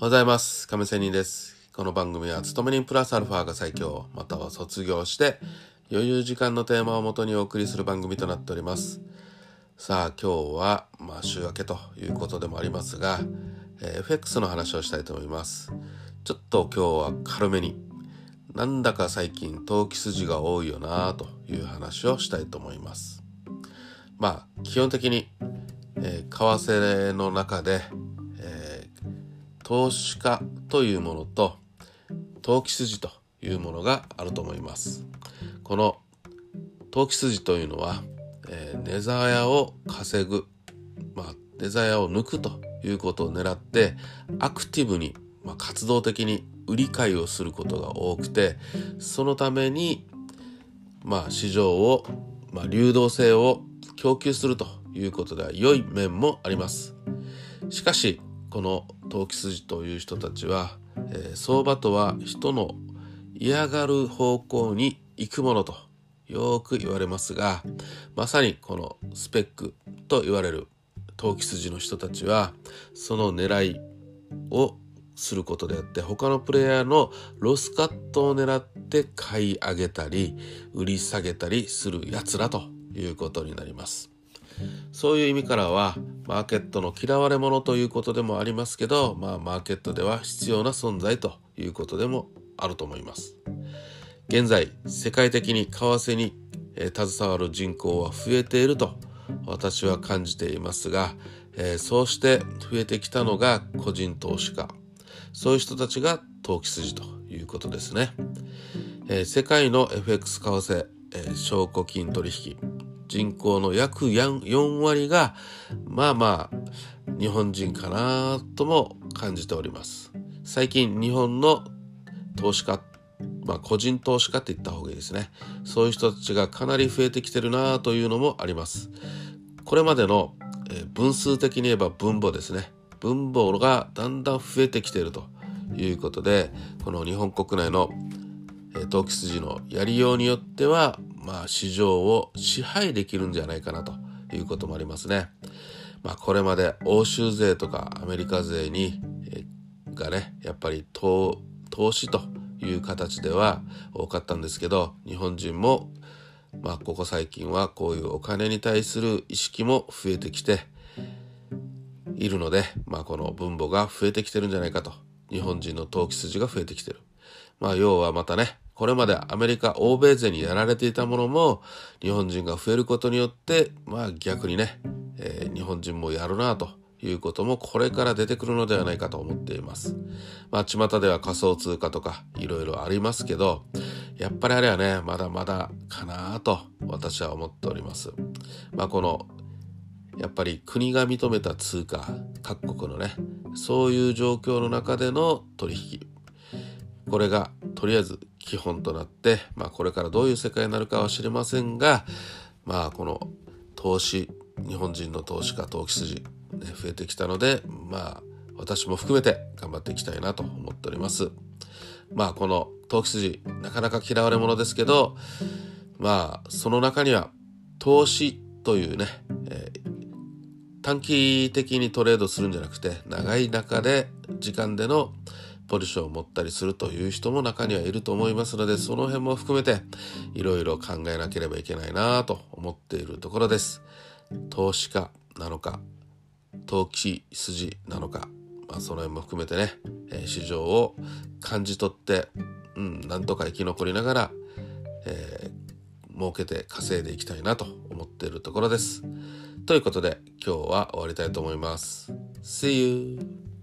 おはようございます。亀仙人です。この番組は、勤め人プラスアルファが最強、または卒業して、余裕時間のテーマをもとにお送りする番組となっております。さあ、今日は、まあ、週明けということでもありますが、えー FX の話をしたいと思います。ちょっと今日は軽めに、なんだか最近、投機筋が多いよなという話をしたいと思います。まあ、基本的に、えー為替の中で、投資家というものと投機筋というものがあると思います。この投機筋というのは、えー値ざやを稼ぐ、まあ、値ざやを抜くということを狙ってアクティブに、まあ、活動的に売り買いをすることが多くてそのために、まあ、市場を、まあ、流動性を供給するということでは良い面もあります。しかしこの投機筋という人たちは、えー相場とは人の嫌がる方向に行くものとよく言われますがまさにこのスペックと言われる投機筋の人たちはその狙いをすることであって他のプレイヤーのロスカットを狙って買い上げたり売り下げたりするやつらということになります。そういう意味からはマーケットの嫌われ者ということでもありますけど、まあ、マーケットでは必要な存在ということでもあると思います。現在世界的に為替に、えー携わる人口は増えていると私は感じていますが、えーそうして増えてきたのが個人投資家そういう人たちが投機筋ということですね。えー世界の FX 為替、え証拠金取引人口の約4割がまあまあ日本人かなとも感じております。最近日本の投資家まあ個人投資家って言った方がいいですね。そういう人たちがかなり増えてきてるなというのもあります。これまでの、分数的に言えば分母ですね。分母がだんだん増えてきているということでこの日本国内の投機筋のやりようによっては、まあ、市場を支配できるんじゃないかなということもありますね。まあ、これまで欧州税とかアメリカ税に、えがねやっぱり投投資という形では多かったんですけど日本人も、まあ、ここ最近はこういうお金に対する意識も増えてきているので、まあ、この分母が増えてきてるんじゃないかと日本人の投機筋が増えてきてる。まあ要はまたね、これまでアメリカ、欧米勢にやられていたものも日本人が増えることによって、まあ逆にね、えー日本人もやるなということもこれから出てくるのではないかと思っています。まあ巷では仮想通貨とかいろいろありますけど、やっぱりあれはね、まだまだかなと私は思っております。まあこのやっぱり国が認めた通貨各国のねそういう状況の中での取引これがとりあえず基本となって、まあ、これからどういう世界になるかは知りませんがまあこの投資日本人の投資家投機筋、ね、増えてきたのでまあ私も含めて頑張っていきたいなと思っております。まあこの投機筋なかなか嫌われ者ですけどまあその中には投資というね、えー短期的にトレードするんじゃなくて長い中で時間でのポジションを持ったりするという人も中にはいると思いますのでその辺も含めていろいろ考えなければいけないなと思っているところです。投資家なのか投機筋なのか、まあ、その辺も含めてね、えー市場を感じ取って、うん、なんとか生き残りながら、えー儲けて稼いでいきたいなと思っているところです。ということで今日は終わりたいと思います。See you!